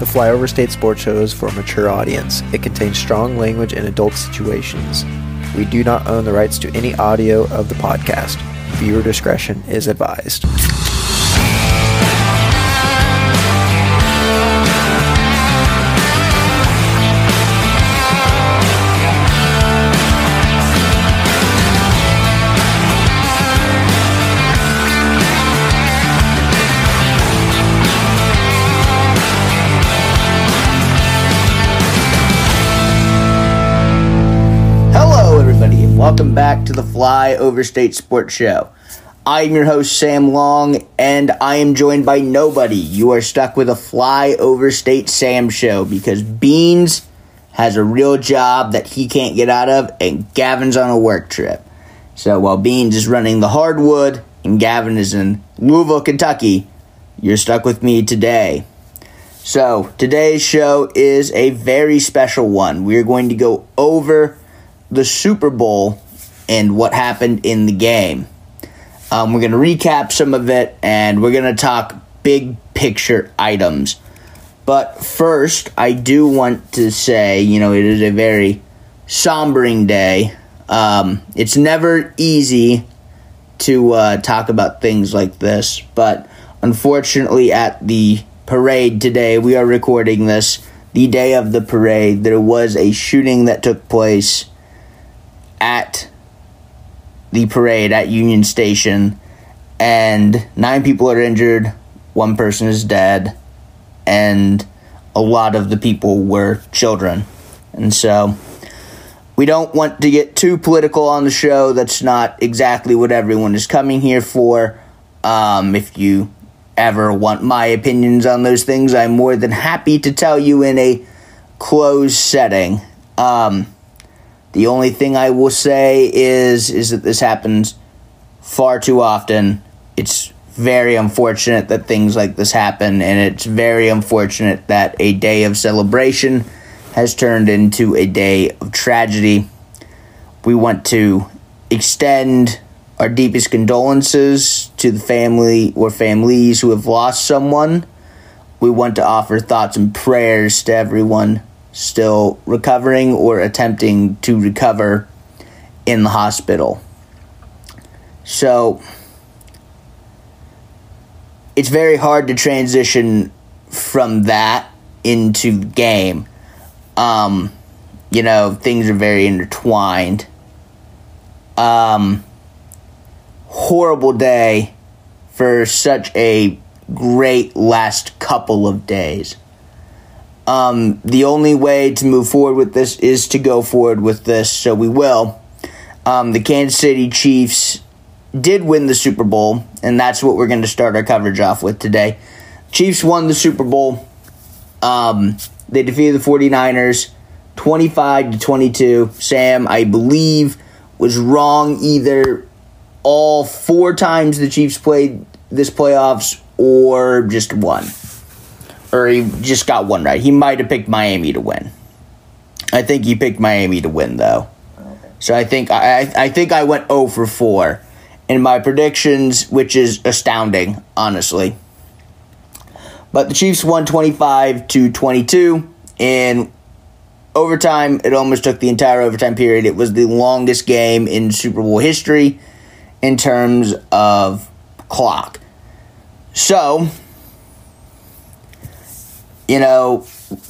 The Flyover State Sports Show is for a mature audience. It contains strong language and adult situations. We do not own the rights to any audio of the podcast. Viewer discretion is advised. Welcome back to the Fly Over State Sports Show. I am your host, Sam Long, and I am joined by nobody. You are stuck with a Fly Over State Sam show because Beans has a real job that he can't get out of, and Gavin's on a work trip. So while Beans is running the hardwood and Gavin is in Louisville, Kentucky, you're stuck with me today. So, today's show is a very special one. We are going to go over the Super Bowl and what happened in the game. Um, we're going to recap some of it and we're going to talk big picture items. But first, I do want to say, you know, it is a very sombering day. Um, it's never easy to uh, talk about things like this, but unfortunately, at the parade today, we are recording this the day of the parade. There was a shooting that took place at the parade at Union Station, and nine people are injured, one person is dead, and a lot of the people were children. And so we don't want to get too political on the show. That's not exactly what everyone is coming here for. Um, if you ever want my opinions on those things, I'm more than happy to tell you in a closed setting. Um, the only thing I will say is is that this happens far too often. It's very unfortunate that things like this happen, and it's very unfortunate that a day of celebration has turned into a day of tragedy. We want to extend our deepest condolences to the family or families who have lost someone. We want to offer thoughts and prayers to everyone still recovering or attempting to recover in the hospital. So it's very hard to transition from that into game. Um, you know, things are very intertwined. Um, horrible day for such a great last couple of days. Um, the only way to move forward with this is to go forward with this, so we will. Um, the Kansas City Chiefs did win the Super Bowl, and that's what we're going to start our coverage off with today. Chiefs won the Super Bowl. Um, they defeated the 49ers 25 to 22. Sam, I believe, was wrong either all four times the Chiefs played this playoffs or just one or he just got one right. He might have picked Miami to win. I think he picked Miami to win though. So I think I I think I went 0 for 4 in my predictions, which is astounding, honestly. But the Chiefs won 25 to 22 in overtime. It almost took the entire overtime period. It was the longest game in Super Bowl history in terms of clock. So, you know,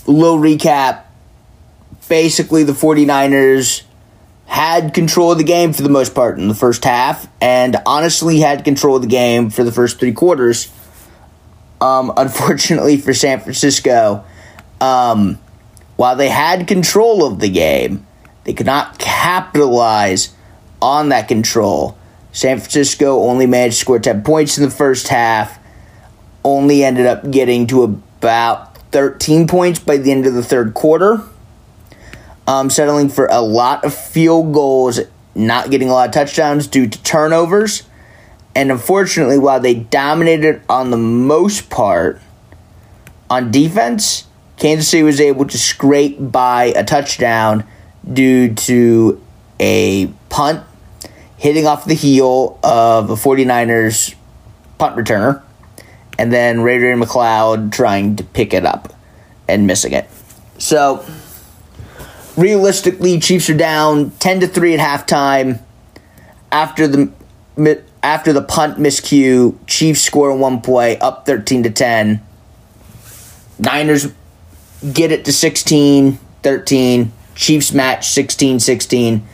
little recap. Basically, the 49ers had control of the game for the most part in the first half, and honestly had control of the game for the first three quarters. Um, unfortunately for San Francisco, um, while they had control of the game, they could not capitalize on that control. San Francisco only managed to score 10 points in the first half, only ended up getting to about 13 points by the end of the third quarter. Um, settling for a lot of field goals, not getting a lot of touchdowns due to turnovers. And unfortunately, while they dominated on the most part on defense, Kansas City was able to scrape by a touchdown due to a punt hitting off the heel of a 49ers punt returner and then Ray Ray McCloud trying to pick it up. and missing it. So realistically, Chiefs are down ten to three at halftime. After the after the punt miscue, Chiefs score one play, up thirteen to ten. Niners get it to 16 13. Chiefs match 16 16.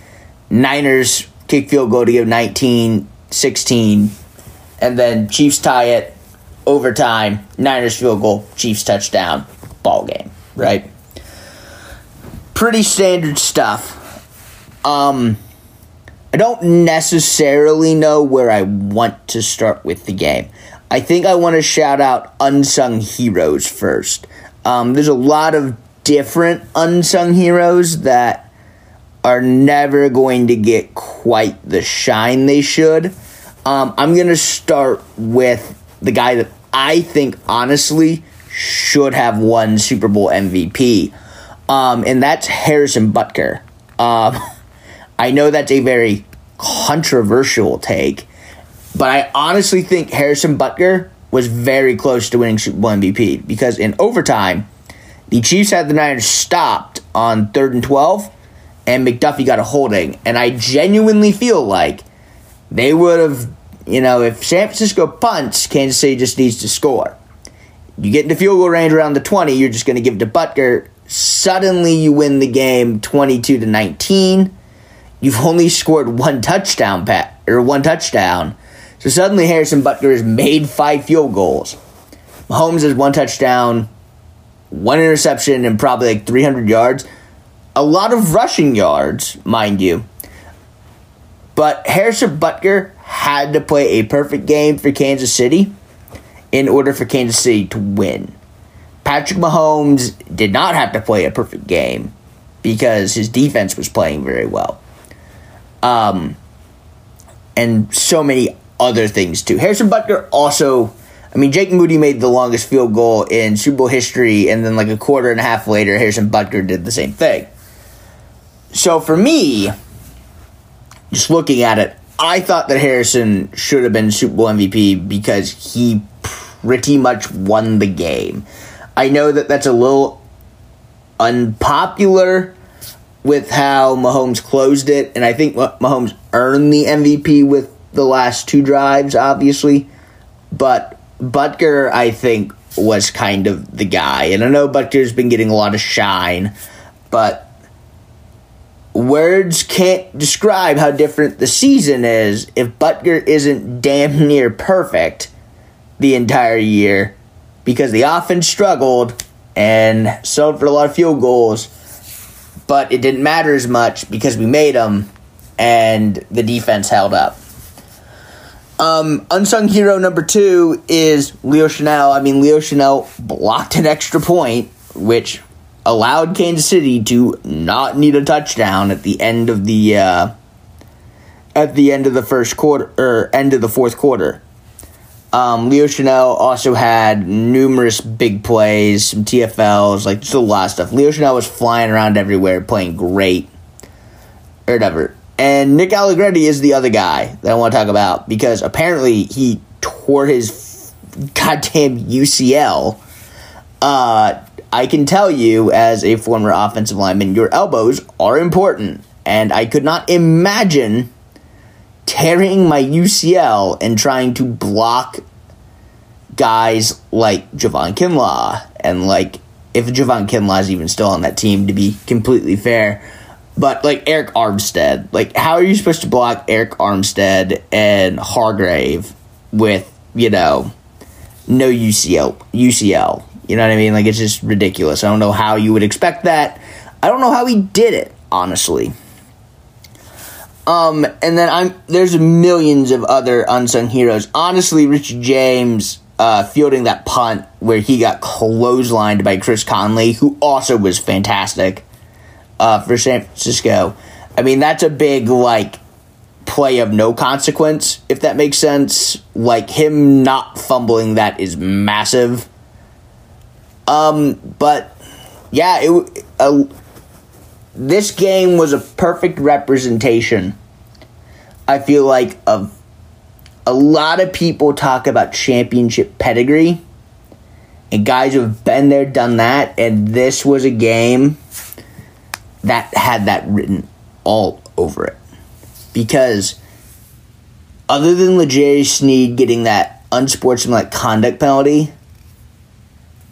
Niners kick field goal to give 19 16. And then Chiefs tie it overtime. Niners field goal, Chiefs touchdown, ball game, right? Pretty standard stuff. Um, I don't necessarily know where I want to start with the game. I think I want to shout out unsung heroes first. Um, there's a lot of different unsung heroes that are never going to get quite the shine they should. Um, I'm going to start with the guy that I think honestly should have won Super Bowl MVP, um, and that's Harrison Butker. Um, I know that's a very controversial take, but I honestly think Harrison Butker was very close to winning Super Bowl MVP because in overtime, the Chiefs had the Niners stopped on third and 12, and McDuffie got a holding. And I genuinely feel like they would have, you know, if San Francisco punts, Kansas City just needs to score. You get into field goal range around the 20, you're just going to give it to Butker. Suddenly you win the game 22 to 19. You've only scored one touchdown pat or one touchdown. So suddenly Harrison Butker has made five field goals. Mahomes has one touchdown, one interception, and probably like 300 yards. A lot of rushing yards, mind you. But Harrison Butker had to play a perfect game for Kansas City in order for Kansas City to win. Patrick Mahomes did not have to play a perfect game because his defense was playing very well. Um, and so many other things too. Harrison Butker also I mean, Jake Moody made the longest field goal in Super Bowl history, and then like a quarter and a half later, Harrison Butker did the same thing. So for me, just looking at it, I thought that Harrison should have been Super Bowl MVP because he pretty much won the game. I know that that's a little unpopular with how Mahomes closed it, and I think Mahomes earned the MVP with the last two drives, obviously. But Butker, I think, was kind of the guy. And I know Butker's been getting a lot of shine, but words can't describe how different the season is if Butker isn't damn near perfect the entire year because the offense struggled and sold for a lot of field goals, but it didn't matter as much because we made them and the defense held up. Um, unsung hero number two is Leo Chenal. I mean, Leo Chenal blocked an extra point, which allowed Kansas City to not need a touchdown at the end of the uh, at the end of the first quarter or end of the fourth quarter. Um, Leo Chenal also had numerous big plays, some TFLs, like just a lot of stuff. Leo Chenal was flying around everywhere, playing great, or whatever. And Nick Allegretti is the other guy that I want to talk about because apparently he tore his goddamn UCL. Uh, I can tell you, as a former offensive lineman, your elbows are important. And I could not imagine tearing my UCL and trying to block guys like Javon Kinlaw. And, like, if Javon Kinlaw is even still on that team, to be completely fair. But like Arik Armstead, like how are you supposed to block Arik Armstead and Hargrave with you know no UCL UCL? You know what I mean? Like it's just ridiculous. I don't know how you would expect that. I don't know how he did it honestly. Um, and then I'm there's millions of other unsung heroes. Honestly, Richie James uh, fielding that punt where he got clotheslined by Chris Conley, who also was fantastic uh, for San Francisco. I mean, that's a big like play of no consequence, if that makes sense. Like him not fumbling that is massive. Um, but yeah, it uh, this game was a perfect representation. I feel like of a lot of people talk about championship pedigree, and guys who have been there, done that, and this was a game that had that written all over it. Because other than L'Jarius Sneed getting that unsportsmanlike conduct penalty,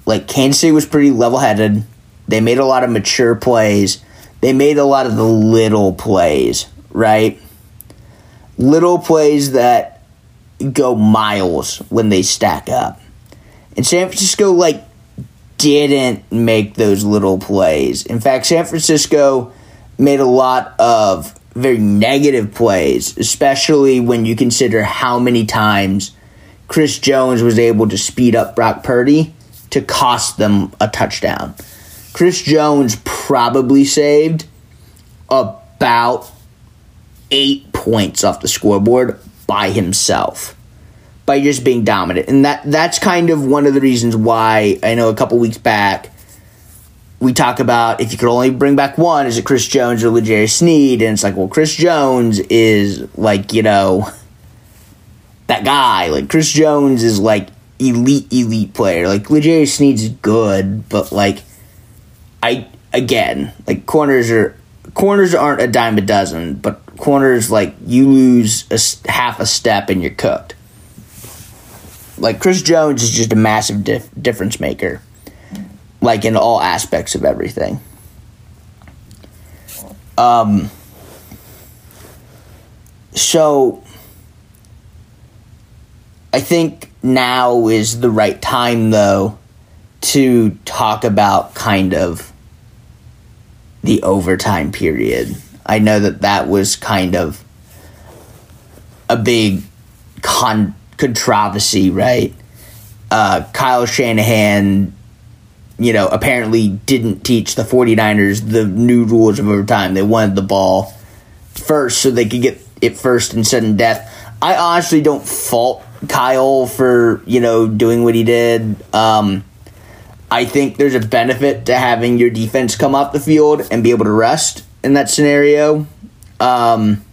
like Kansas City was pretty level headed. They made a lot of mature plays. They made a lot of the little plays, right? Little plays that go miles when they stack up. And San Francisco, like, didn't make those little plays. In fact, San Francisco made a lot of very negative plays, especially when you consider how many times Chris Jones was able to speed up Brock Purdy to cost them a touchdown. Chris Jones probably saved about eight points off the scoreboard by himself by just being dominant. And that that's kind of one of the reasons why I know a couple weeks back we talk about if you could only bring back one, is it Chris Jones or L'Jarius Sneed? And it's like, well, Chris Jones is like, you know, that guy. Like Chris Jones is like elite, elite player. Like L'Jarius Sneed's good, but like I again, like corners are corners aren't a dime a dozen, but corners like you lose a half a step and you're cooked. Like Chris Jones is just a massive dif- difference maker, like in all aspects of everything. Um. So, I think now is the right time, though, to talk about kind of the overtime period. I know that that was kind of a big con- controversy, right? Uh, Kyle Shanahan, you know, apparently didn't teach the 49ers the new rules of overtime. They wanted the ball first so they could get it first in sudden death. I honestly don't fault Kyle for, you know, doing what he did. Um, I think there's a benefit to having your defense come off the field and be able to rest in that scenario. Um,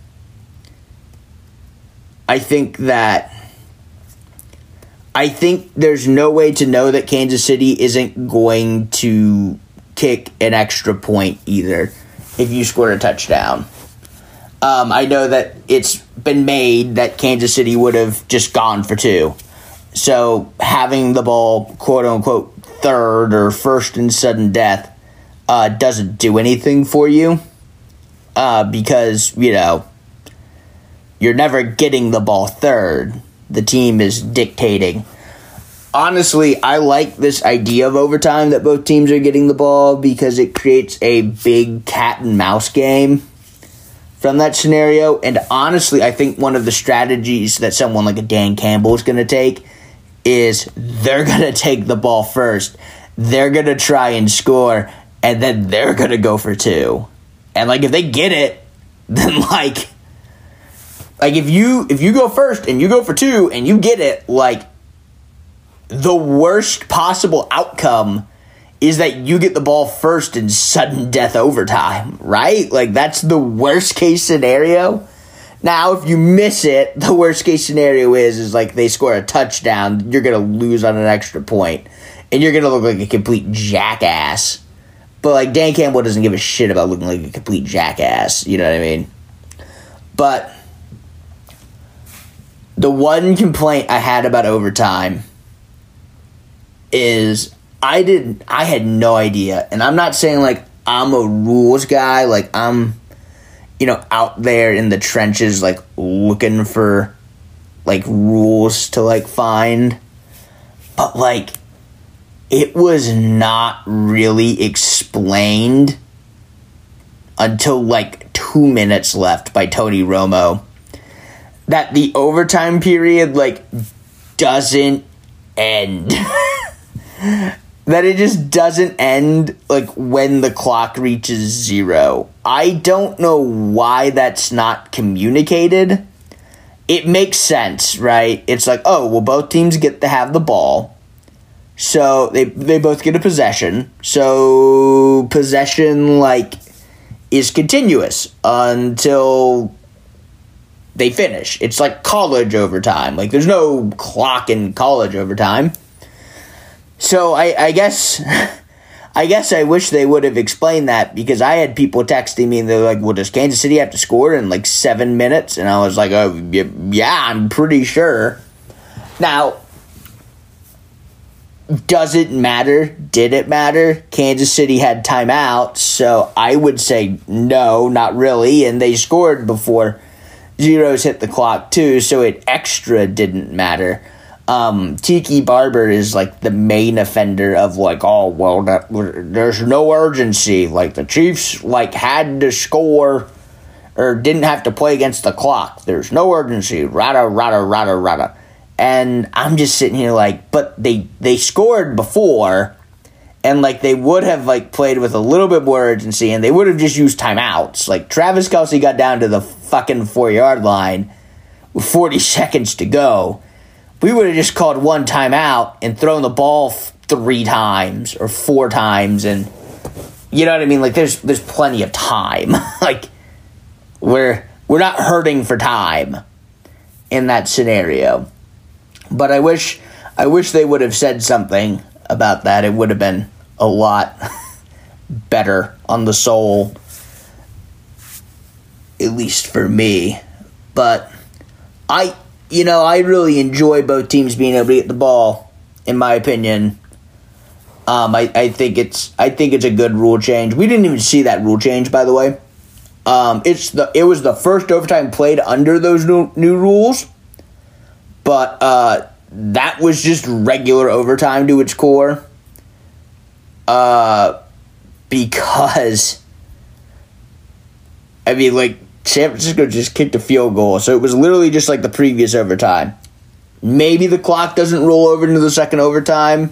I think that I think there's no way to know that Kansas City isn't going to kick an extra point either if you score a touchdown. Um, I know that it's been made that Kansas City would have just gone for two. So having the ball, quote unquote, third or first in sudden death uh, doesn't do anything for you uh, because, you know, you're never getting the ball third. The team is dictating. Honestly, I like this idea of overtime that both teams are getting the ball because it creates a big cat and mouse game from that scenario. And honestly, I think one of the strategies that someone like a Dan Campbell is going to take is they're going to take the ball first. They're going to try and score, and then they're going to go for two. And like if they get it, then like like if you if you go first and you go for two and you get it, like the worst possible outcome is that you get the ball first in sudden death overtime, right? Like that's the worst case scenario. Now, if you miss it, the worst case scenario is is like they score a touchdown, you're gonna lose on an extra point, and you're gonna look like a complete jackass. But like Dan Campbell doesn't give a shit about looking like a complete jackass. You know what I mean? But the one complaint I had about overtime is I didn't I had no idea, and I'm not saying like I'm a rules guy, like I'm you know, out there in the trenches, like looking for like rules to like find. But like, it was not really explained until like two minutes left by Tony Romo that the overtime period like doesn't end. that it just doesn't end like when the clock reaches zero. I don't know why that's not communicated. It makes sense, right? It's like, oh, well, both teams get to have the ball. So they they both get a possession. So possession like is continuous until they finish. It's like college overtime. Like there's no clock in college overtime. So I, I guess I guess I wish they would have explained that because I had people texting me and they're like, "Well, does Kansas City have to score in like seven minutes?" And I was like, "Oh, yeah, I'm pretty sure." Now, does it matter? Did it matter? Kansas City had timeouts, so I would say no, not really. And they scored before zeros hit the clock too, so it extra didn't matter um, Tiki Barber is like the main offender of like, oh well, that, there's no urgency. Like the Chiefs like had to score or didn't have to play against the clock. There's no urgency. Rada rada rada rada. And I'm just sitting here like, but they they scored before, and like they would have like played with a little bit more urgency, and they would have just used timeouts. Like Travis Kelce got down to the fucking four yard line with 40 seconds to go we would have just called one timeout and thrown the ball three times or four times and you know what I mean? Like there's there's plenty of time. like we're we're not hurting for time in that scenario. But I wish I wish they would have said something about that. It would have been a lot better on the soul at least for me. But I you know, I really enjoy both teams being able to get the ball. In my opinion, um, I, I think it's I think it's a good rule change. We didn't even see that rule change, by the way. Um, it's the it was the first overtime played under those new, new rules, but uh, that was just regular overtime to its core. Uh, because I mean, like San Francisco just kicked a field goal, so it was literally just like the previous overtime. Maybe the clock doesn't roll over into the second overtime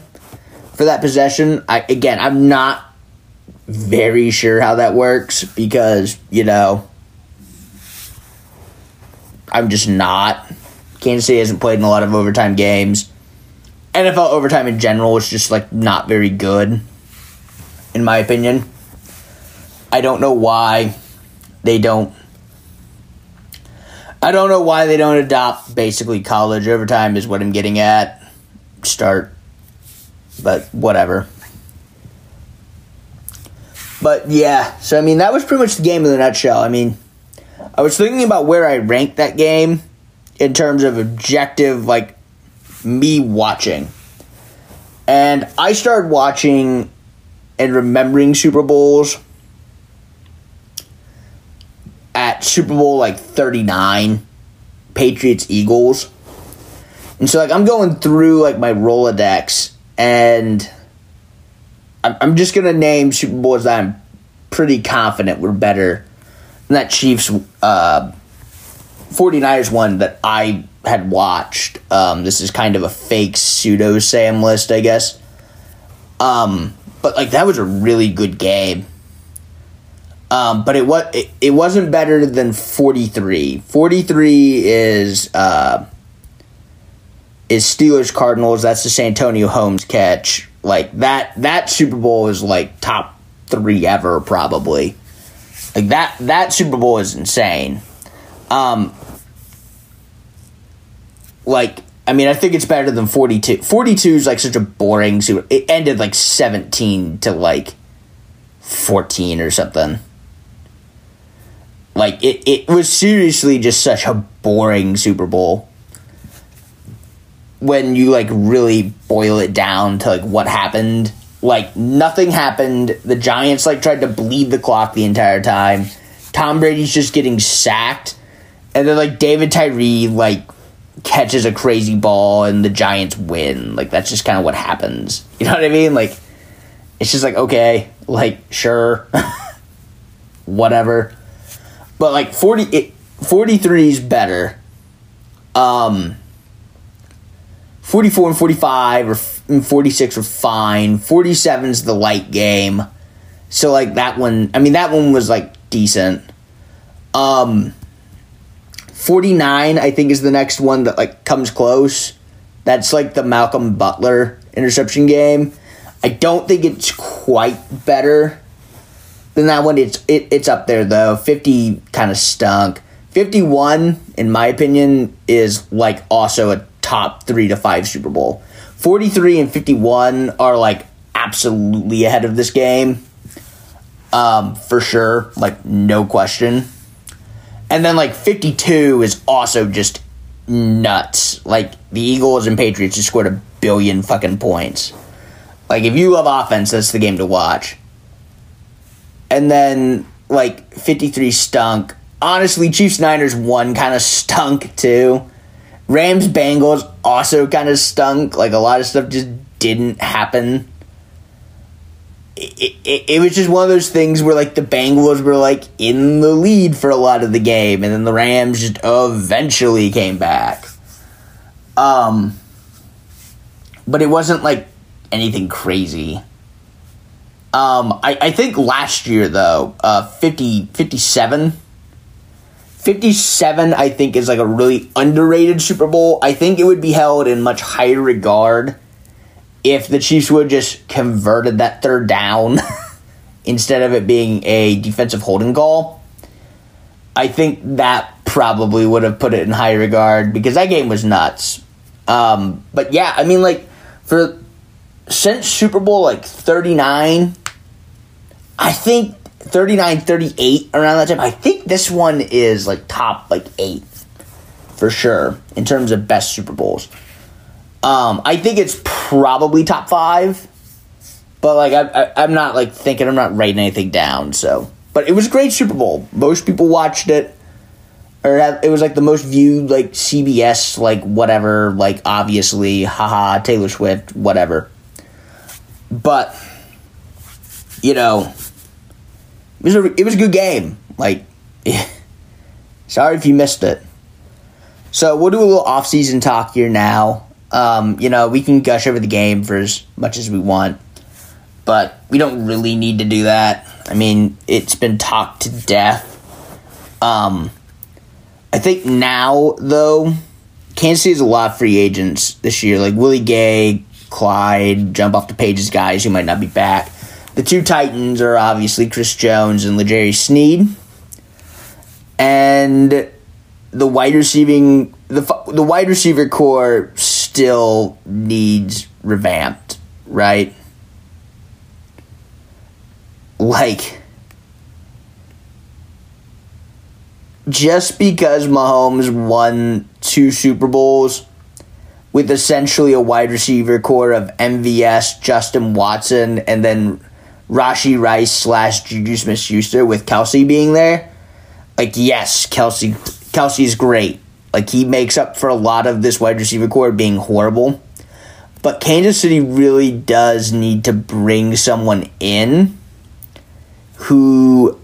for that possession. I again, I'm not very sure how that works because, you know, I'm just not. Kansas City hasn't played in a lot of overtime games. NFL overtime in general is just like not very good, in my opinion. I don't know why they don't I don't know why they don't adopt basically college overtime is what I'm getting at. Start, but whatever. But yeah, so I mean that was pretty much the game in a nutshell. I mean, I was thinking about where I ranked that game in terms of objective, like me watching, and I started watching and remembering Super Bowls at Super Bowl like 39, Patriots Eagles. And so like I'm going through like my Rolodex and I'm, just going to name Super Bowls that I'm pretty confident were better than that Chiefs uh 49ers one that I had watched. Um, this is kind of a fake pseudo Sam list, I guess. Um, but like that was a really good game. Um, but it was it, it wasn't better than 43. 43 is uh, is Steelers Cardinals. That's the Santonio Holmes catch. Like that that Super Bowl is like top three ever probably. Like that that Super Bowl is insane. Um, like I mean, I think it's better than 42. 42 is like such a boring Super. It ended like 17 to like 14 or something. Like it, it was seriously just such a boring Super Bowl. When you like really boil it down to like what happened, like nothing happened. The Giants like tried to bleed the clock the entire time. Tom Brady's just getting sacked, and then like David Tyree like catches a crazy ball and the Giants win. Like that's just kind of what happens. You know what I mean? Like it's just like okay, like sure, whatever. But like 40, it, 43 is better. Um, 44 and 45 or and 46 are fine. 47 is the light game. So like that one, I mean that one was like decent. Um 49 I think is the next one that like comes close. That's like the Malcolm Butler interception game. I don't think it's quite better then that one it's it, it's up there though. Fifty kind of stunk. Fifty one, in my opinion, is like also a top three to five Super Bowl. 43 and 51 are like absolutely ahead of this game. Um, for sure, like no question. And then like 52 is also just nuts. Like the Eagles and Patriots just scored a billion fucking points. Like if you love offense, that's the game to watch. And then like 53 stunk. Honestly, Chiefs Niners one kind of stunk too. Rams Bengals also kind of stunk. Like a lot of stuff just didn't happen. It, it, it was just one of those things where like the Bengals were like in the lead for a lot of the game, and then the Rams just eventually came back. Um, but it wasn't like anything crazy. Um, I, I think last year though, uh, 50, 57 57 i think is like a really underrated super bowl. I think it would be held in much higher regard if the chiefs would just converted that third down instead of it being a defensive holding call. I think that probably would have put it in high regard because that game was nuts. Um, but yeah i mean like for since super bowl like 39 i think 39 38 around that time. I think this one is like top like 8 for sure in terms of best Super Bowls. Um, I think it's probably top 5. But like I, I I'm not like thinking I'm not writing anything down, so but it was a great Super Bowl. Most people watched it or it was like the most viewed like CBS like whatever like obviously haha Taylor Swift whatever. But you know, it was a, it was a good game. Like, sorry if you missed it. So we'll do a little off-season talk here now. Um, you know, we can gush over the game for as much as we want, but we don't really need to do that. I mean, it's been talked to death. Um, I think now though, Kansas City has a lot of free agents this year, like Willie Gay, Clyde, jump off the pages guys who might not be back. The two Titans are obviously Chris Jones and L'Jarius Sneed. And the wide receiving the the wide receiver core still needs revamped, right? Like just because Mahomes won two Super Bowls with essentially a wide receiver core of MVS, Justin Watson, and then Rashee Rice slash Juju Smith Schuster with Kelce being there, like yes, Kelce Kelce Kelce's great. Like he makes up for a lot of this wide receiver core being horrible. But Kansas City really does need to bring someone in who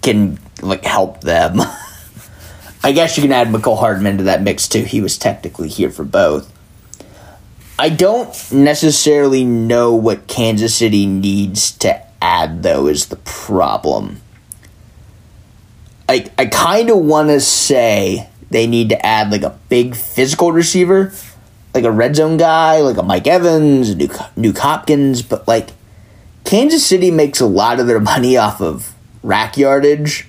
can like help them. I guess you can add Mecole Hardman to that mix too. He was technically here for both. I don't necessarily know what Kansas City needs to add, though, is the problem. I, I kind of want to say they need to add like a big physical receiver, like a red zone guy, like a Mike Evans, Nuk Hopkins, but like Kansas City makes a lot of their money off of rack yardage,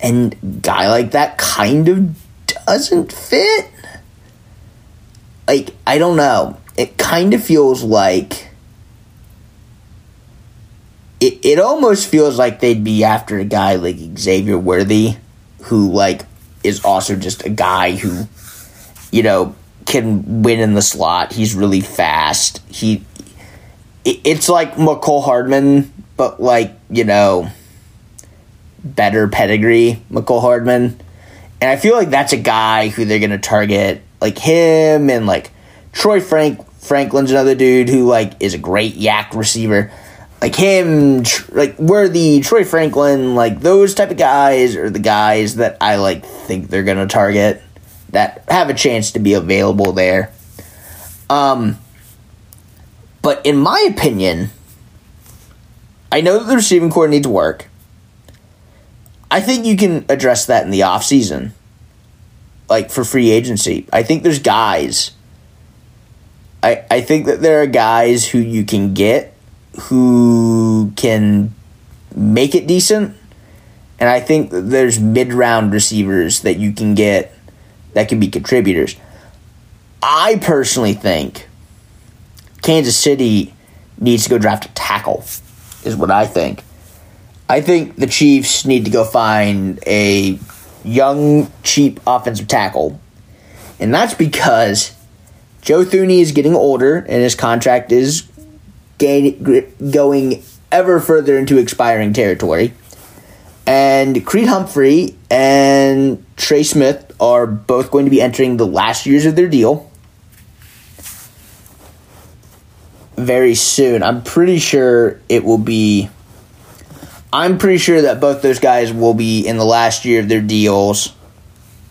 and guy like that kind of doesn't fit like I don't know. It kind of feels like it it almost feels like they'd be after a guy like Xavier Worthy who like is also just a guy who you know can win in the slot. He's really fast. He it, it's like Mecole Hardman but like, you know, better pedigree Mecole Hardman. And I feel like that's a guy who they're going to target like him and like Troy Frank Franklin's another dude who like is a great YAC receiver. Like him, like where the Troy Franklin, like those type of guys are the guys that I like think they're gonna target that have a chance to be available there. Um, but in my opinion, I know that the receiving core needs work. I think you can address that in the off season like for free agency. I think there's guys. I I think that there are guys who you can get who can make it decent. And I think there's mid round receivers that you can get that can be contributors. I personally think Kansas City needs to go draft a tackle, is what I think. I think the Chiefs need to go find a young, cheap offensive tackle. And that's because Joe Thuney is getting older and his contract is gain, going ever further into expiring territory. And Creed Humphrey and Trey Smith are both going to be entering the last years of their deal very soon. I'm pretty sure it will be. I'm pretty sure that both those guys will be in the last year of their deals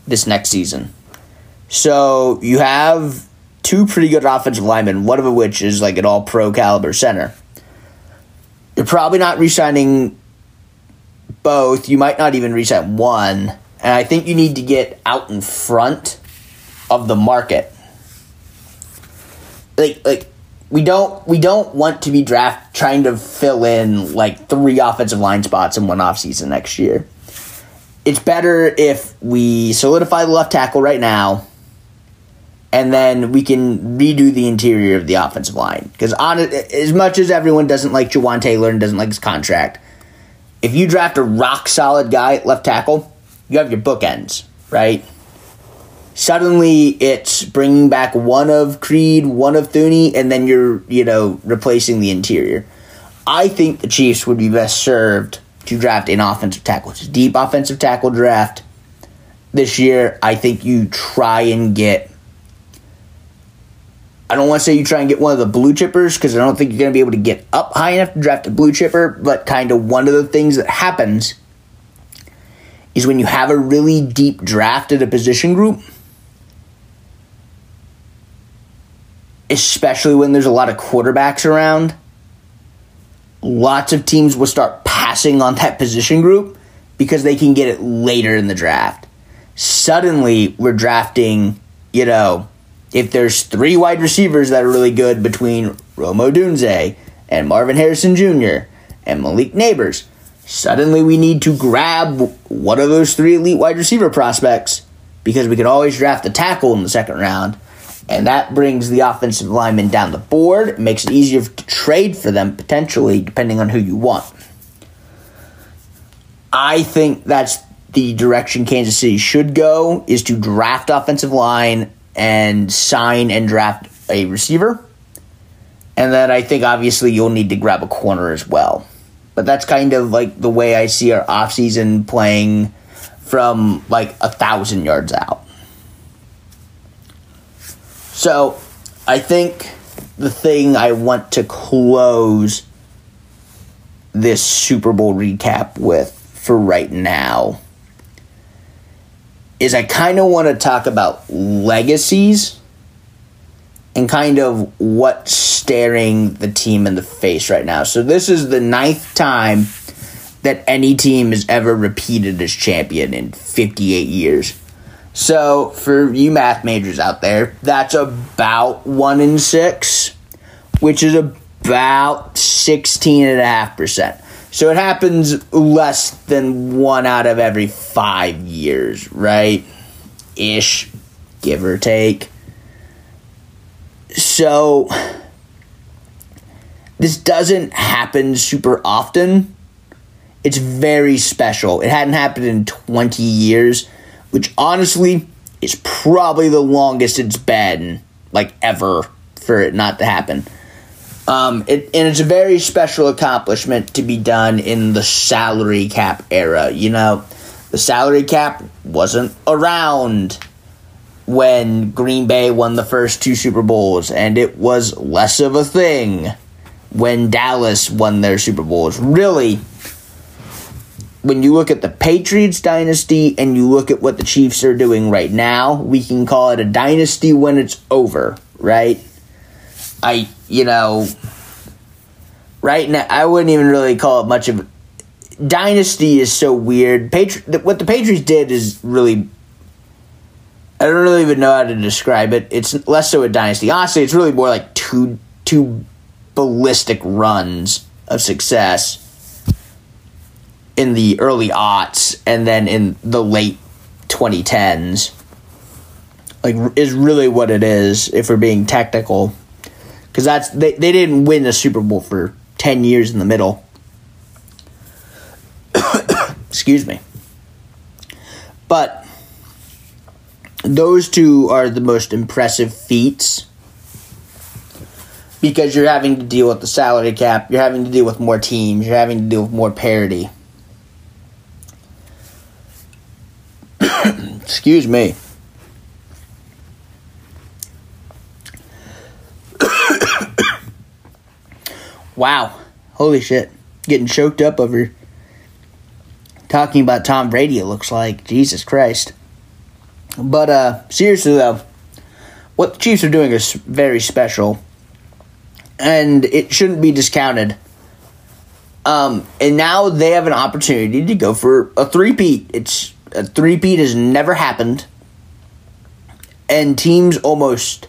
this next season. So you have two pretty good offensive linemen, one of which is like an all pro caliber center. You're probably not re signing both. You might not even reset one. And I think you need to get out in front of the market. Like like we don't we don't want to be draft trying to fill in like three offensive line spots in one offseason next year. It's better if we solidify the left tackle right now and then we can redo the interior of the offensive line. Because on as much as everyone doesn't like Jawaan Taylor and doesn't like his contract, if you draft a rock solid guy at left tackle, you have your bookends, right? Suddenly, it's bringing back one of Creed, one of Thuney, and then you're, you know, replacing the interior. I think the Chiefs would be best served to draft an offensive tackle. It's a deep offensive tackle draft this year. I think you try and get. I don't want to say you try and get one of the blue chippers because I don't think you're going to be able to get up high enough to draft a blue chipper, but kind of one of the things that happens is when you have a really deep draft at a position group, especially when there's a lot of quarterbacks around, lots of teams will start passing on that position group because they can get it later in the draft. Suddenly, we're drafting, you know, if there's three wide receivers that are really good between Rome Odunze and Marvin Harrison Jr. and Malik Nabers, Suddenly, we need to grab one of those three elite wide receiver prospects because we can always draft a tackle in the second round. And that brings the offensive lineman down the board. It makes it easier to trade for them, potentially, depending on who you want. I think that's the direction Kansas City should go is to draft offensive line and sign and draft a receiver. And then I think obviously you'll need to grab a corner as well. But that's kind of like the way I see our offseason playing from like a thousand yards out. So I think the thing I want to close this Super Bowl recap with for right now is I kind of want to talk about legacies and kind of what's staring the team in the face right now. So this is the ninth time that any team has ever repeated as champion in 58 years. So for you math majors out there, that's about one in six, which is about sixteen and a half percent. So it happens less than one out of every five years, right? Ish, give or take. So this doesn't happen super often. It's very special. It hadn't happened in 20 years, which honestly is probably the longest it's been, like ever, for it not to happen. Um, it, and it's a very special accomplishment to be done in the salary cap era. You know, the salary cap wasn't around when Green Bay won the first two Super Bowls, and it was less of a thing when Dallas won their Super Bowls. Really, when you look at the Patriots dynasty and you look at what the Chiefs are doing right now, we can call it a dynasty when it's over, right? I, you know, right now, I wouldn't even really call it much of dynasty is so weird. Patri- what the Patriots did is really I don't really even know how to describe it. It's less so a dynasty. Honestly, it's really more like two two ballistic runs of success in the early aughts and then in the late 2010s. Like is really what it is if we're being technical. because that's they, they didn't win a Super Bowl for ten years in the middle. Excuse me. But those two are the most impressive feats because you're having to deal with the salary cap, you're having to deal with more teams, you're having to deal with more parity. Excuse me. wow. Holy shit. Getting choked up over talking about Tom Brady, it looks like. Jesus Christ. But uh seriously though, what the Chiefs are doing is very special. And it shouldn't be discounted. Um, and now they have an opportunity to go for a three-peat. It's a three-peat has never happened. And teams almost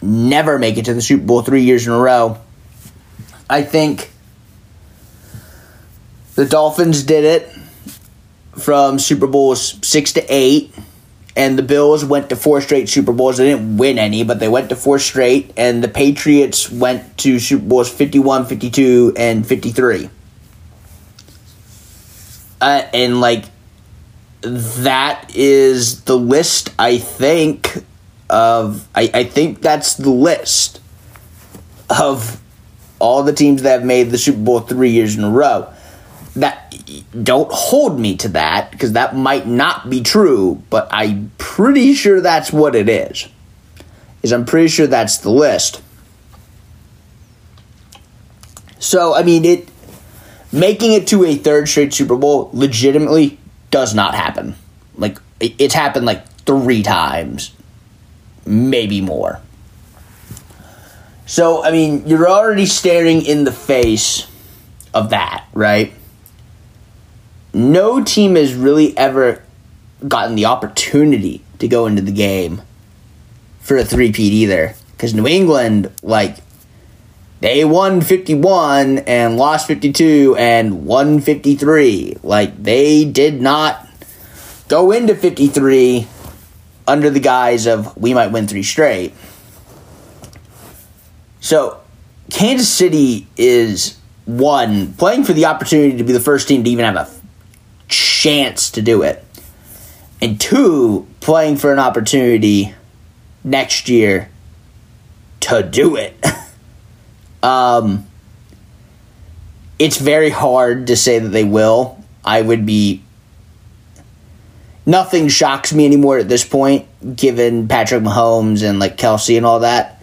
never make it to the Super Bowl three years in a row. I think the Dolphins did it from Super Bowls six to eight, and the Bills went to four straight Super Bowls. They didn't win any, but they went to four straight, and the Patriots went to Super Bowls 51, 52, and 53. Uh, and like that is the list I think of I, I think that's the list of all the teams that have made the Super Bowl three years in a row. That don't hold me to that because that might not be true, but I'm pretty sure that's what it is. Is I'm pretty sure that's the list. So I mean it making it to a third straight Super Bowl legitimately does not happen. Like it's happened like three times, maybe more. So, I mean, you're already staring in the face of that, right? No team has really ever gotten the opportunity to go into the game for a three-peat either. Because New England, like, they won 51 and lost 52 and won 53. Like, they did not go into 53 under the guise of we might win three straight. So, Kansas City is one playing for the opportunity to be the first team to even have a chance to do it, and two playing for an opportunity next year to do it. um, it's very hard to say that they will. I would be. Nothing shocks me anymore at this point, given Patrick Mahomes and like Kelce and all that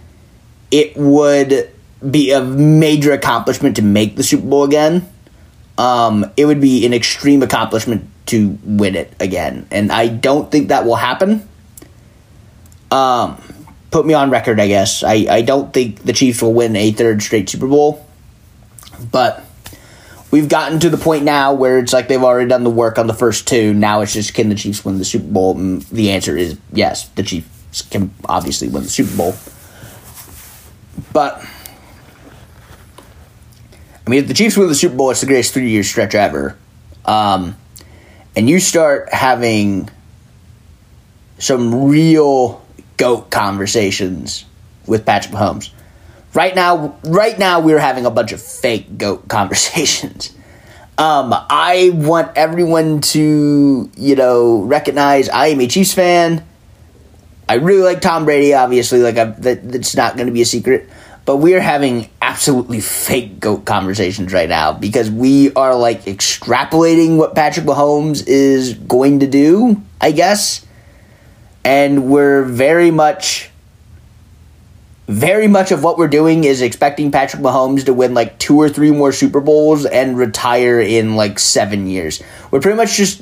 it would be a major accomplishment to make the Super Bowl again. Um, it would be an extreme accomplishment to win it again, and I don't think that will happen. Um, put me on record, I guess. I, I don't think the Chiefs will win a third straight Super Bowl, but we've gotten to the point now where it's like they've already done the work on the first two. Now it's just can the Chiefs win the Super Bowl? And the answer is yes. The Chiefs can obviously win the Super Bowl. But I mean, if the Chiefs win the Super Bowl, it's the greatest three year stretch ever. Um, and you start having some real goat conversations with Patrick Mahomes. Right now, right now we're having a bunch of fake goat conversations. Um, I want everyone to, you know, recognize I am a Chiefs fan. I really like Tom Brady, obviously, like I, that, that's not going to be a secret. But we are having absolutely fake goat conversations right now because we are like extrapolating what Patrick Mahomes is going to do, I guess. And we're very much, very much of what we're doing is expecting Patrick Mahomes to win like two or three more Super Bowls and retire in like seven years. We're pretty much just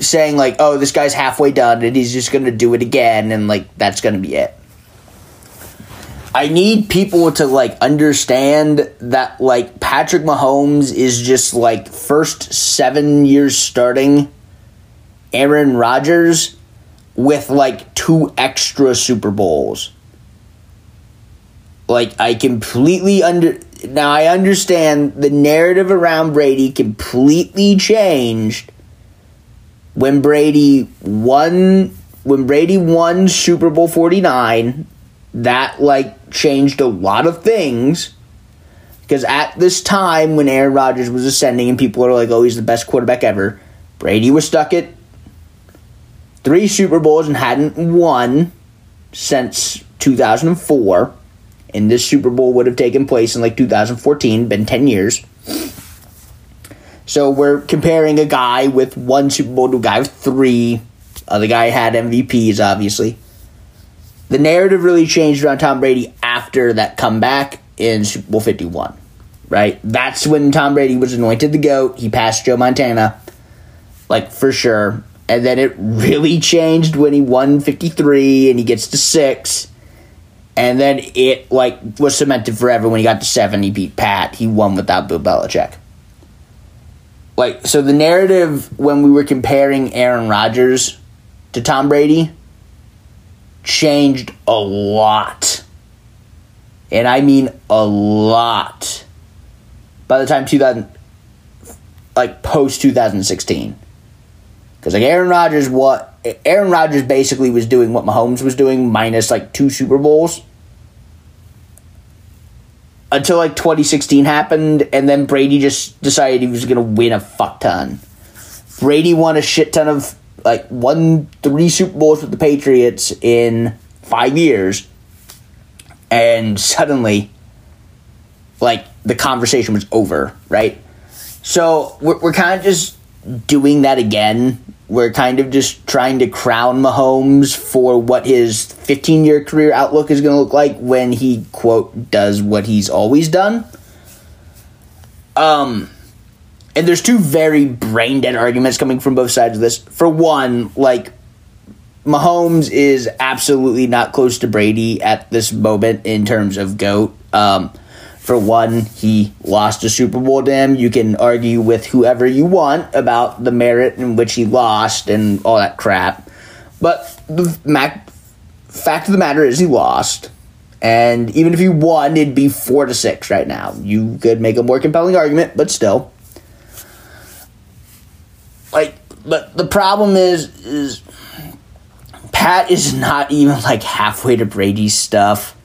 saying like, oh, this guy's halfway done and he's just gonna do it again, and like that's gonna be it. I need people to like understand that like Patrick Mahomes is just like first seven years starting Aaron Rodgers with like two extra Super Bowls. Like I completely under now I understand the narrative around Brady completely changed when Brady won when Brady won Super Bowl 49, that like changed a lot of things because at this time when Aaron Rodgers was ascending and people are like, "Oh, he's the best quarterback ever," Brady was stuck at three Super Bowls and hadn't won since 2004. And this Super Bowl would have taken place in like 2014, been 10 years. So we're comparing a guy with one Super Bowl to a guy with three. Uh, the guy had MVPs, obviously. The narrative really changed around Tom Brady after that comeback in Super Bowl 51, right? That's when Tom Brady was anointed the GOAT. He passed Joe Montana, like for sure. And then it really changed when he won 53 and he gets to six. And then it like was cemented forever when he got to seven. He beat Pat. He won without Bill Belichick. Like so, the narrative when we were comparing Aaron Rodgers to Tom Brady changed a lot, and I mean a lot. By the time two thousand, like post two thousand sixteen, because like Aaron Rodgers, what Aaron Rodgers basically was doing what Mahomes was doing minus like two Super Bowls until like 2016 happened, and then Brady just decided he was to win a fuck ton. Brady won a shit ton of like won three Super Bowls with the Patriots in five years, and suddenly, like the conversation was over, right? So we're, we're kind of just doing that again we're kind of just trying to crown Mahomes for what his 15 year career outlook is going to look like when he, quote, does what he's always done. Um, and there's two very brain dead arguments coming from both sides of this. For one, like, Mahomes is absolutely not close to Brady at this moment in terms of GOAT. Um, for one, he lost a Super Bowl to him. You can argue with whoever you want about the merit in which he lost and all that crap. But the fact of the matter is he lost. And even if he won, it'd be four to six right now. You could make a more compelling argument, but still. Like, but the problem is, is Pat is not even like halfway to Brady's stuff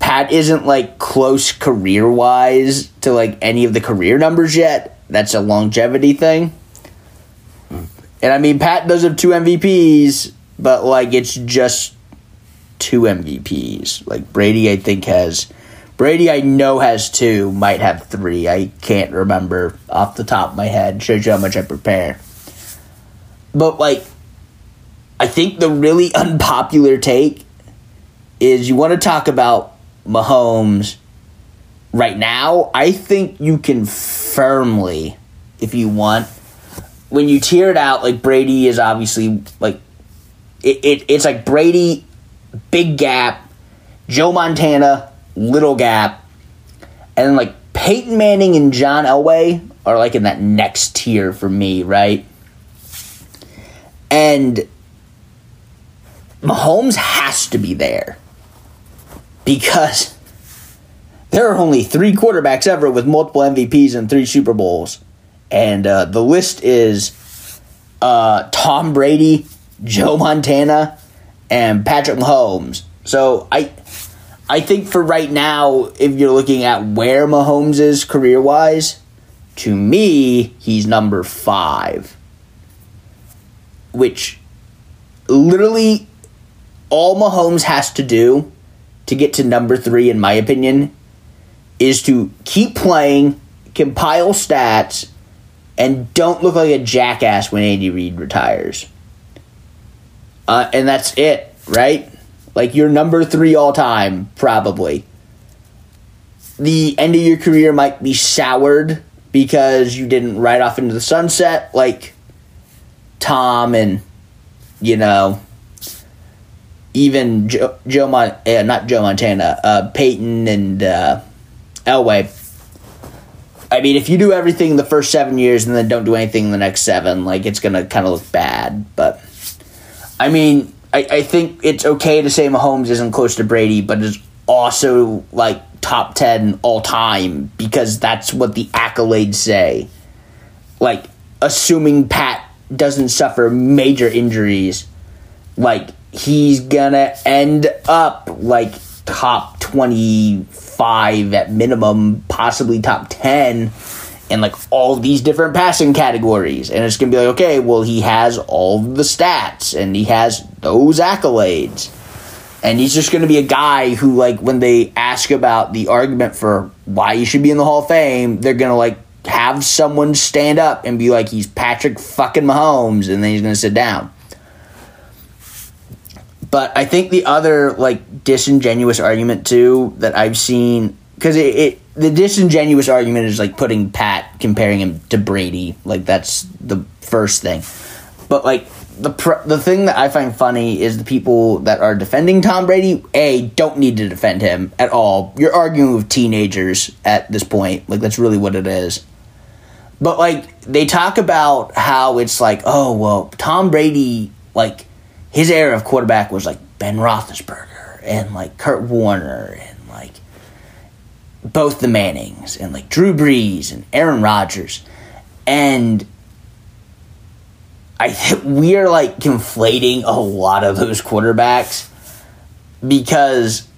Pat isn't like close career wise to like any of the career numbers yet. That's a longevity thing. And I mean, Pat does have two MVPs, but like it's just two MVPs. Like Brady, I think has Brady. I know has two, might have three. I can't remember off the top of my head. Shows you how much I prepare. But like, I think the really unpopular take is you want to talk about Mahomes right now, I think you can firmly, if you want, when you tear it out, like Brady is obviously like it, it it's like Brady, big gap, Joe Montana, little gap, and then like Peyton Manning and John Elway are like in that next tier for me, right? And Mahomes has to be there because there are only three quarterbacks ever with multiple MVPs and three Super Bowls. And uh, the list is uh, Tom Brady, Joe Montana, and Patrick Mahomes. So I I think for right now, if you're looking at where Mahomes is career wise, to me, he's number five. Which literally all Mahomes has to do to get to number three, in my opinion, is to keep playing, compile stats, and don't look like a jackass when Andy Reid retires. Uh, and that's it, right? Like you're number three all time, probably. The end of your career might be soured because you didn't ride off into the sunset like Tom and, you know, even Joe, Joe Mon- uh, not Joe Montana, uh, Peyton and uh, Elway. I mean, if you do everything the first seven years and then don't do anything the next seven, like it's gonna kind of look bad. But I mean, I, I think it's okay to say Mahomes isn't close to Brady, but is also like top ten all time because that's what the accolades say. Like assuming Pat doesn't suffer major injuries, like he's gonna end up like top 25 at minimum, possibly top 10 in like all these different passing categories. And it's gonna be like, okay, well, he has all the stats and he has those accolades. And he's just gonna be a guy who, like, when they ask about the argument for why he should be in the Hall of Fame, they're gonna like have someone stand up and be like, he's Patrick fucking Mahomes, and then he's gonna sit down. But I think the other like disingenuous argument too that I've seen because it, it the disingenuous argument is like putting Pat comparing him to Brady like that's the first thing, but like the pr- the thing that I find funny is the people that are defending Tom Brady a don't need to defend him at all. You're arguing with teenagers at this point like that's really what it is. But like they talk about how it's like oh well Tom Brady like his era of quarterback was like Ben Roethlisberger and like Kurt Warner and like both the Mannings and like Drew Brees and Aaron Rodgers, and I we are like conflating a lot of those quarterbacks because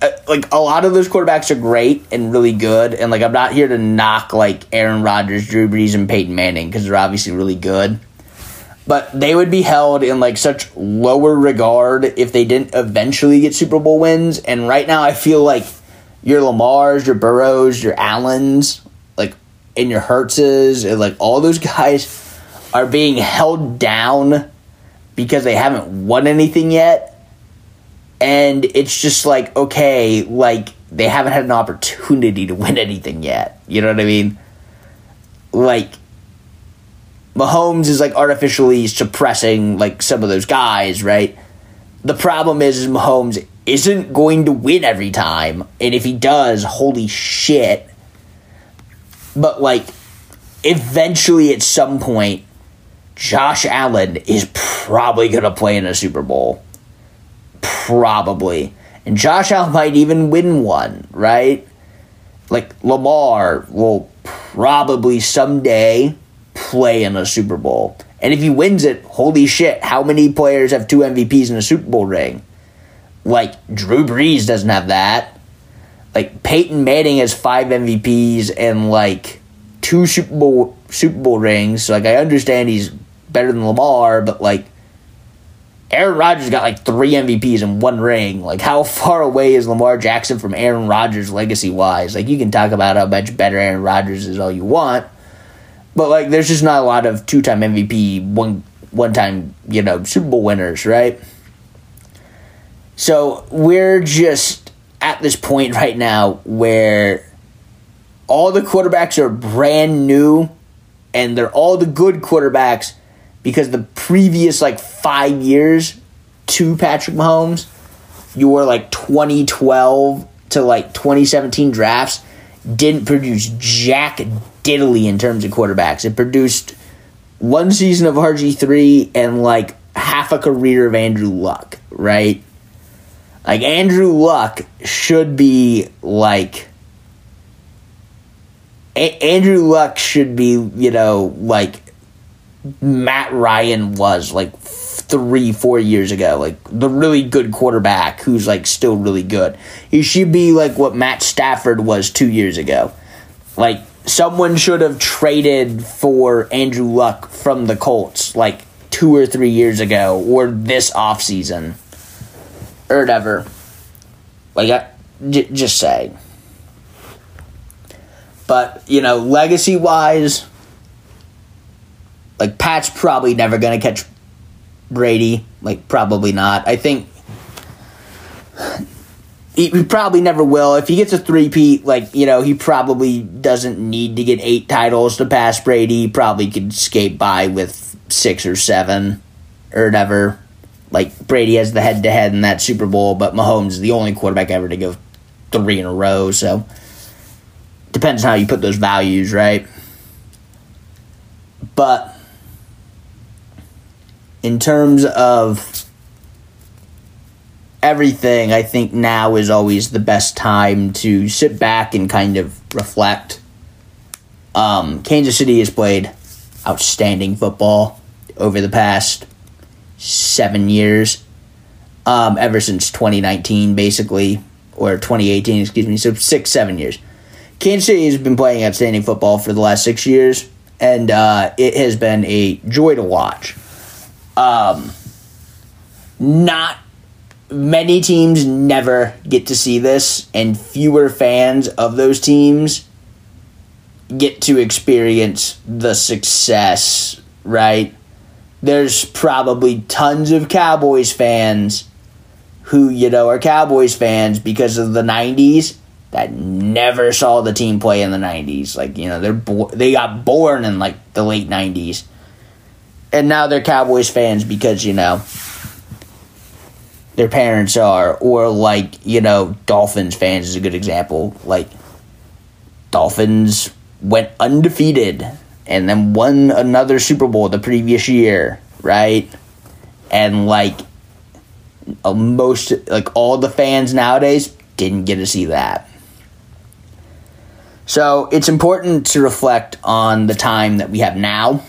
uh, like a lot of those quarterbacks are great and really good, and like I'm not here to knock like Aaron Rodgers, Drew Brees, and Peyton Manning because they're obviously really good but they would be held in like such lower regard if they didn't eventually get Super Bowl wins. And right now, I feel like your Lamars, your Burrows, your Allens, like and your Hurtses, and like all those guys are being held down because they haven't won anything yet. And it's just like okay, like they haven't had an opportunity to win anything yet. You know what I mean? Like Mahomes is like artificially suppressing like some of those guys, right? The problem is, is Mahomes isn't going to win every time, and if he does, holy shit. But like eventually at some point Josh Allen is probably going to play in a Super Bowl. Probably. And Josh Allen might even win one, right? Like Lamar will probably someday play in a Super Bowl. And if he wins it, holy shit, how many players have two MVPs in a Super Bowl ring? Like, Drew Brees doesn't have that. Like, Peyton Manning has five MVPs and, like, two Super Bowl, Super Bowl rings. So, like, I understand he's better than Lamar, but, like, Aaron Rodgers got, like, three MVPs and one ring. Like, how far away is Lamar Jackson from Aaron Rodgers legacy wise? Like, you can talk about how much better Aaron Rodgers is all you want but like, there's just not a lot of two time MVP, one one time you know Super Bowl winners, right? So we're just at this point right now where all the quarterbacks are brand new, and they're all the good quarterbacks because the previous like five years to Patrick Mahomes, you were like 2012 to like 2017 drafts didn't produce jack diddly in terms of quarterbacks. It produced one season of RG3 and like half a career of Andrew Luck, right? Like Andrew Luck should be like A- Andrew Luck should be, you know, like Matt Ryan was like three, four years ago. Like the really good quarterback who's like still really good. He should be like what Matt Stafford was two years ago. Like someone should have traded for Andrew Luck from the Colts like two or three years ago or this offseason or whatever. Like, I, j- just say. But, you know, legacy wise, like, Pat's probably never going to catch Brady. Like, probably not. I think he, probably never will. If he gets a three-peat, like, you know, he probably doesn't need to get eight titles to pass Brady. He probably could skate by with six or seven or whatever. Like, Brady has the head-to-head in that Super Bowl, but Mahomes is the only quarterback ever to go three in a row, so depends on how you put those values, right? But in terms of everything, I think now is always the best time to sit back and kind of reflect. Um, Kansas City has played outstanding football over the past seven years. um, ever since 2019, basically, or 2018, excuse me. So six, seven years. Kansas City has been playing outstanding football for the last six years, and uh, it has been a joy to watch. Um, not many teams never get to see this, and fewer fans of those teams get to experience the success, right? There's probably tons of Cowboys fans who, you know, are Cowboys fans because of the 90s that never saw the team play in the 90s. Like, you know, they're bo- they got born in like the late 90s. And now they're Cowboys fans because, you know, their parents are or like, you know, Dolphins fans is a good example. Like Dolphins went undefeated and then won another Super Bowl the previous year, right? And like most like all the fans nowadays didn't get to see that. So it's important to reflect on the time that we have now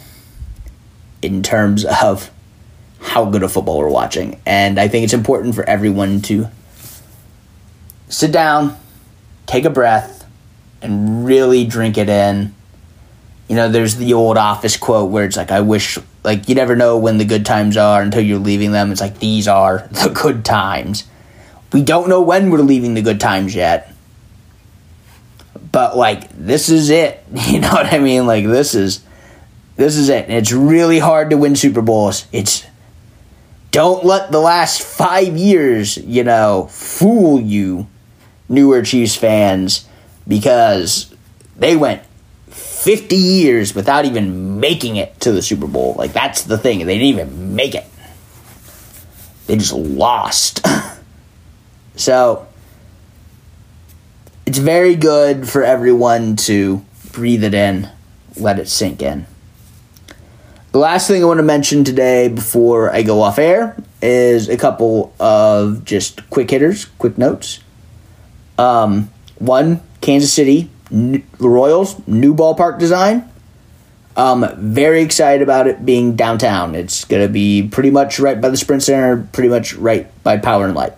in terms of how good a football we're watching. And I think it's important for everyone to sit down, take a breath, and really drink it in. You know, there's the old office quote where it's like, I wish, like, you never know when the good times are until you're leaving them. It's like, these are the good times. We don't know when we're leaving the good times yet but like this is it you know what i mean like this is this is it it's really hard to win super bowls it's don't let the last five years you know fool you newer chiefs fans because they went 50 years without even making it to the super bowl. Like that's the thing. They didn't even make it. They just lost. So it's very good for everyone to breathe it in, let it sink in. The last thing I want to mention today before I go off air is a couple of just quick hitters, quick notes. Um, one, Kansas City, the Royals, new ballpark design. Um, very excited about it being downtown. It's going to be pretty much right by the Sprint Center, pretty much right by Power and Light.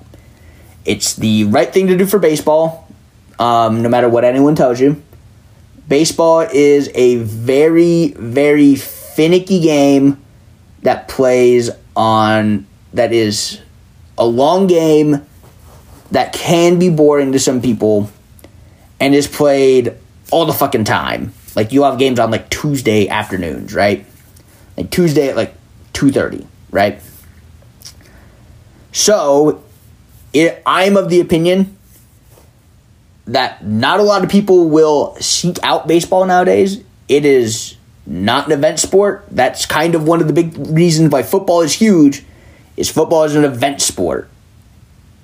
It's the right thing to do for baseball um, no matter what anyone tells you. Baseball is a very, very finicky game that plays on, that is a long game that can be boring to some people and is played all the fucking time. Like you have games on like Tuesday afternoons, right? Like Tuesday at like 2:30, right? So, it, I'm of the opinion that not a lot of people will seek out baseball nowadays. It is not an event sport. That's kind of one of the big reasons why football is huge. Is football is an event sport.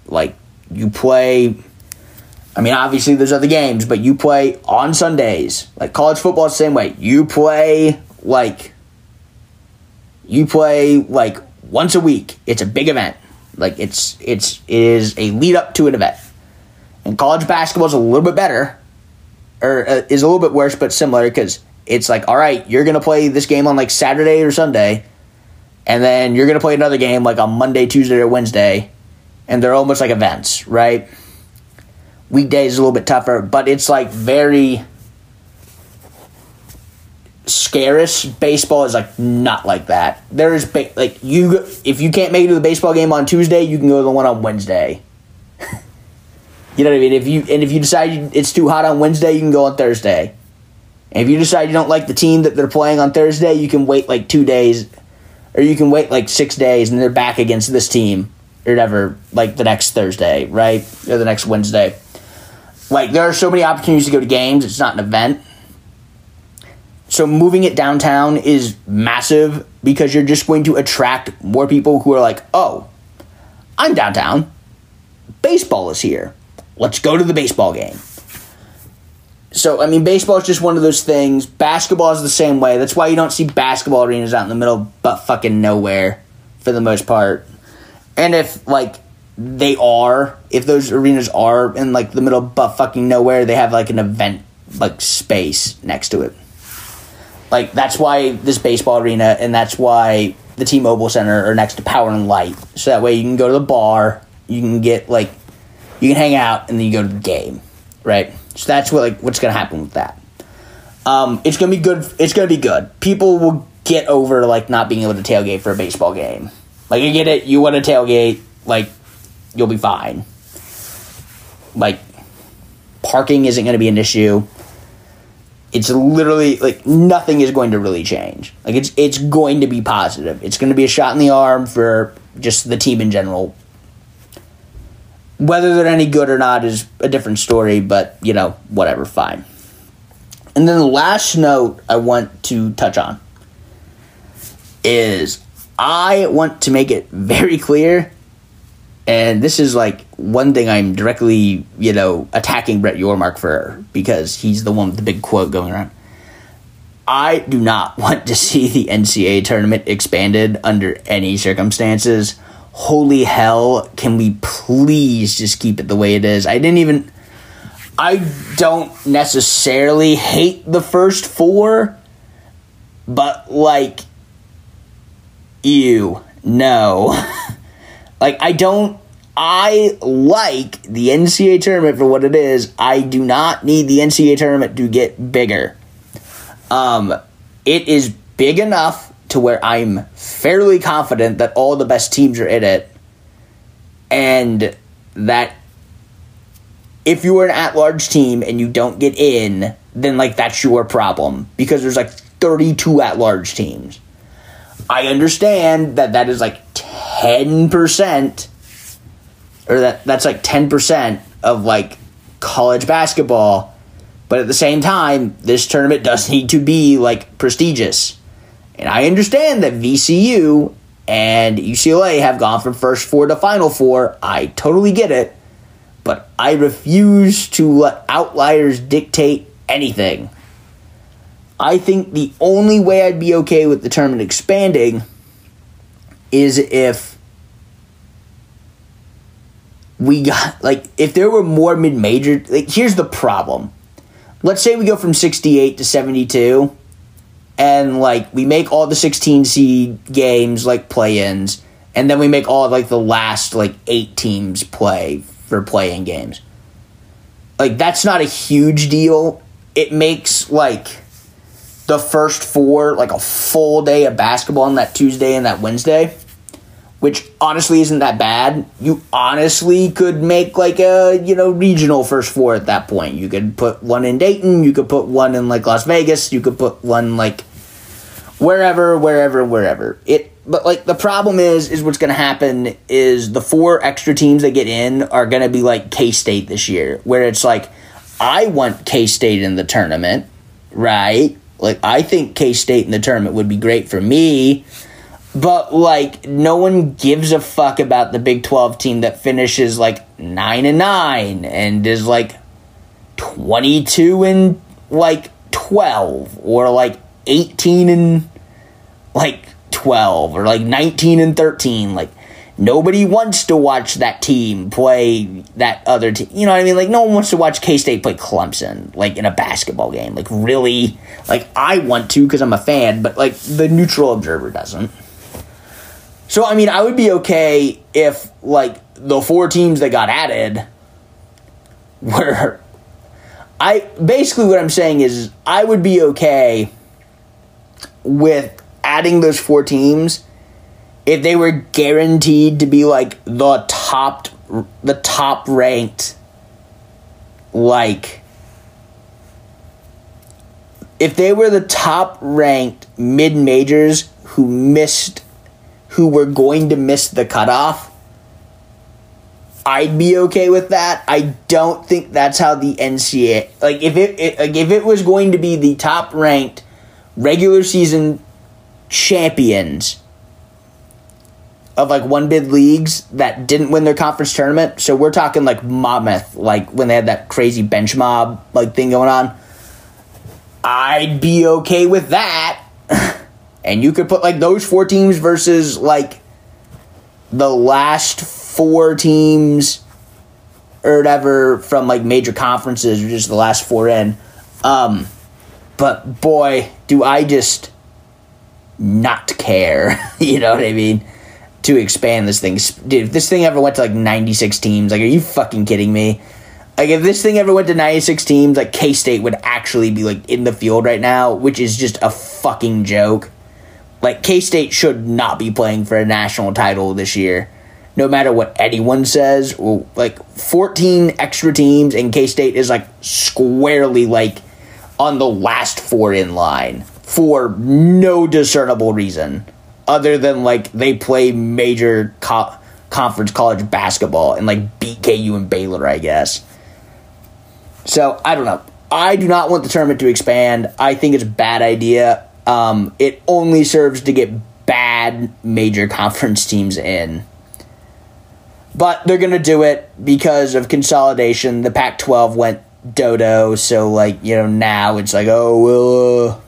Like you play I mean obviously there's other games, but you play on Sundays. Like college football is the same way. You play like you play like once a week. It's a big event. Like it's it's it is a lead up to an event. And college basketball is a little bit better, or uh, is a little bit worse, but similar because it's like, all right, you're gonna play this game on like Saturday or Sunday, and then you're gonna play another game like on Monday, Tuesday, or Wednesday, and they're almost like events, right? Weekdays is a little bit tougher, but it's like very scarce. Baseball is like not like that. There is ba- like you if you can't make it to the baseball game on Tuesday, you can go to the one on Wednesday. You know what I mean? If you and if you decide it's too hot on Wednesday, you can go on Thursday. And if you decide you don't like the team that they're playing on Thursday, you can wait like two days, or you can wait like six days, and they're back against this team or whatever, like the next Thursday, right, or the next Wednesday. Like there are so many opportunities to go to games. It's not an event. So moving it downtown is massive because you're just going to attract more people who are like, "Oh, I'm downtown. Baseball is here." Let's go to the baseball game. So, I mean, baseball is just one of those things. Basketball is the same way. That's why you don't see basketball arenas out in the middle but fucking nowhere for the most part. And if, like, they are, if those arenas are in, like, the middle but fucking nowhere, they have, like, an event, like, space next to it. Like, that's why this baseball arena, and that's why the T-Mobile Center are next to Power and Light, so that way you can go to the bar, you can get like, you can hang out, and then you go to the game, right? So that's what like what's gonna happen with that. Um, it's gonna be good. It's gonna be good. People will get over like not being able to tailgate for a baseball game. Like I get it. You want to tailgate, like you'll be fine. Like parking isn't to be an issue. It's literally like nothing is going to really change. Like it's it's going to be positive. It's going to be a shot in the arm for just the team in general. Whether they're any good or not is a different story, but you know, whatever, fine. And then the last note I want to touch on is I want to make it very clear and this is like one thing I'm directly, you know, attacking Brett Yormark for because he's the one with the big quote going around. I do not want to see the NCAA tournament expanded under any circumstances. Holy hell, can we please just keep it the way it is? I didn't even. I don't necessarily hate the first four, but like, you no. Like I don't I like the NCAA tournament for what it is. I do not need the NCAA tournament to get bigger. Um it is big enough to where I'm fairly confident that all the best teams are in it. And that if you are an at-large team and you don't get in, then like that's your problem. Because there's like 32 at-large teams. I understand that that is like 10% or that that's like 10% of like college basketball. But at the same time this tournament does need to be like prestigious and i understand that vcu and ucla have gone from first four to final four. I totally get it. But i refuse to let outliers dictate anything. I think the only way i'd be okay with the tournament expanding is if we got like if there were more mid-major like here's the problem. Let's say we go from 68 to 72 and like we make all the 16 seed games like play-ins and then we make all like the last like eight teams play for play-in games like that's not a huge deal it makes like the first four like a full day of basketball on that tuesday and that wednesday which honestly isn't that bad. You honestly could make like a, you know, regional first four at that point. You could put one in Dayton, you could put one in like Las Vegas, you could put one like wherever, wherever, wherever. It but like the problem is is what's going to happen is the four extra teams that get in are going to be like K-State this year where it's like I want K-State in the tournament, right? Like I think K-State in the tournament would be great for me but like no one gives a fuck about the Big 12 team that finishes like 9 and 9 and is like 22 and like 12 or like 18 and like 12 or like 19 and 13 like nobody wants to watch that team play that other team you know what i mean? Like no one wants to watch k-state play clemson like in a basketball game. Like really like i want to because i'm a fan but like the neutral observer doesn't. So I mean, I would be okay if like the four teams that got added were I basically what I'm saying is I would be okay with adding those four teams if they were guaranteed to be like the top the top ranked like if they were the top ranked mid majors who missed who were going to miss the cutoff, I'd be okay with that. I don't think that's how the NCAA like if it, it like if it was going to be the top ranked regular season champions of like one bid leagues that didn't win their conference tournament. So we're talking like Monmouth, like when they had that crazy bench mob like thing going on. I'd be okay with that. And you could put like those four teams versus like the last four teams or whatever from like major conferences or just the last four in. Um, but boy, do I just not care. you know what I mean? To expand this thing, dude. If this thing ever went to like ninety six teams, like, are you fucking kidding me? Like, if this thing ever went to ninety six teams, like K State would actually be like in the field right now, which is just a fucking joke. Like K State should not be playing for a national title this year no matter what anyone says. Like 14 extra teams, and K State is like squarely like on the last four in line for no discernible reason other than like they play major co- conference college basketball and like beat KU and Baylor, I guess. So I don't know. I do not want the tournament to expand. I think it's a bad idea. Um, it only serves to get bad major conference teams in. But they're going to do it because of consolidation. The Pac 12 went dodo, so, like, you know, now it's like, oh, well, uh,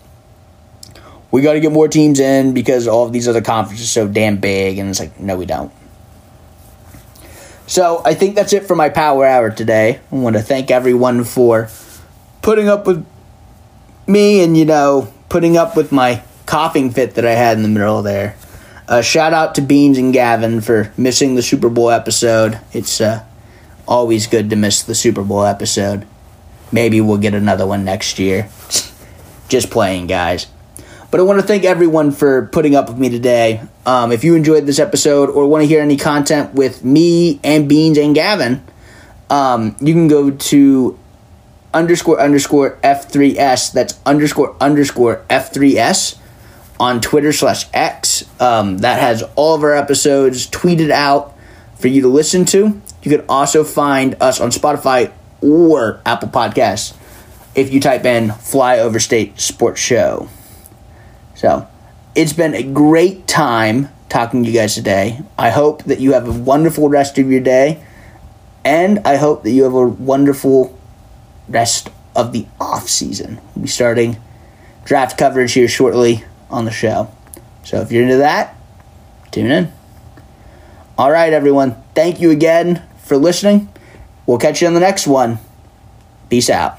we got to get more teams in because all of these other conferences are so damn big. And it's like, no, we don't. So I think that's it for my power hour today. I want to thank everyone for putting up with me and, you know, putting up with my coughing fit that I had in the middle there. Uh, shout out to Beans and Gavin for missing the Super Bowl episode. It's uh, always good to miss the Super Bowl episode. Maybe we'll get another one next year. Just playing, guys. But I want to thank everyone for putting up with me today. Um, if you enjoyed this episode or want to hear any content with me and Beans and Gavin, um, you can go to underscore underscore F3S. That's underscore underscore F3S on Twitter slash X. Um, that has all of our episodes tweeted out for you to listen to. You can also find us on Spotify or Apple Podcasts if you type in Flyover State Sports Show. So it's been a great time talking to you guys today. I hope that you have a wonderful rest of your day, and I hope that you have a wonderful rest of the off season. We'll be starting draft coverage here shortly on the show. So if you're into that, tune in. All right, everyone. Thank you again for listening. We'll catch you on the next one. Peace out.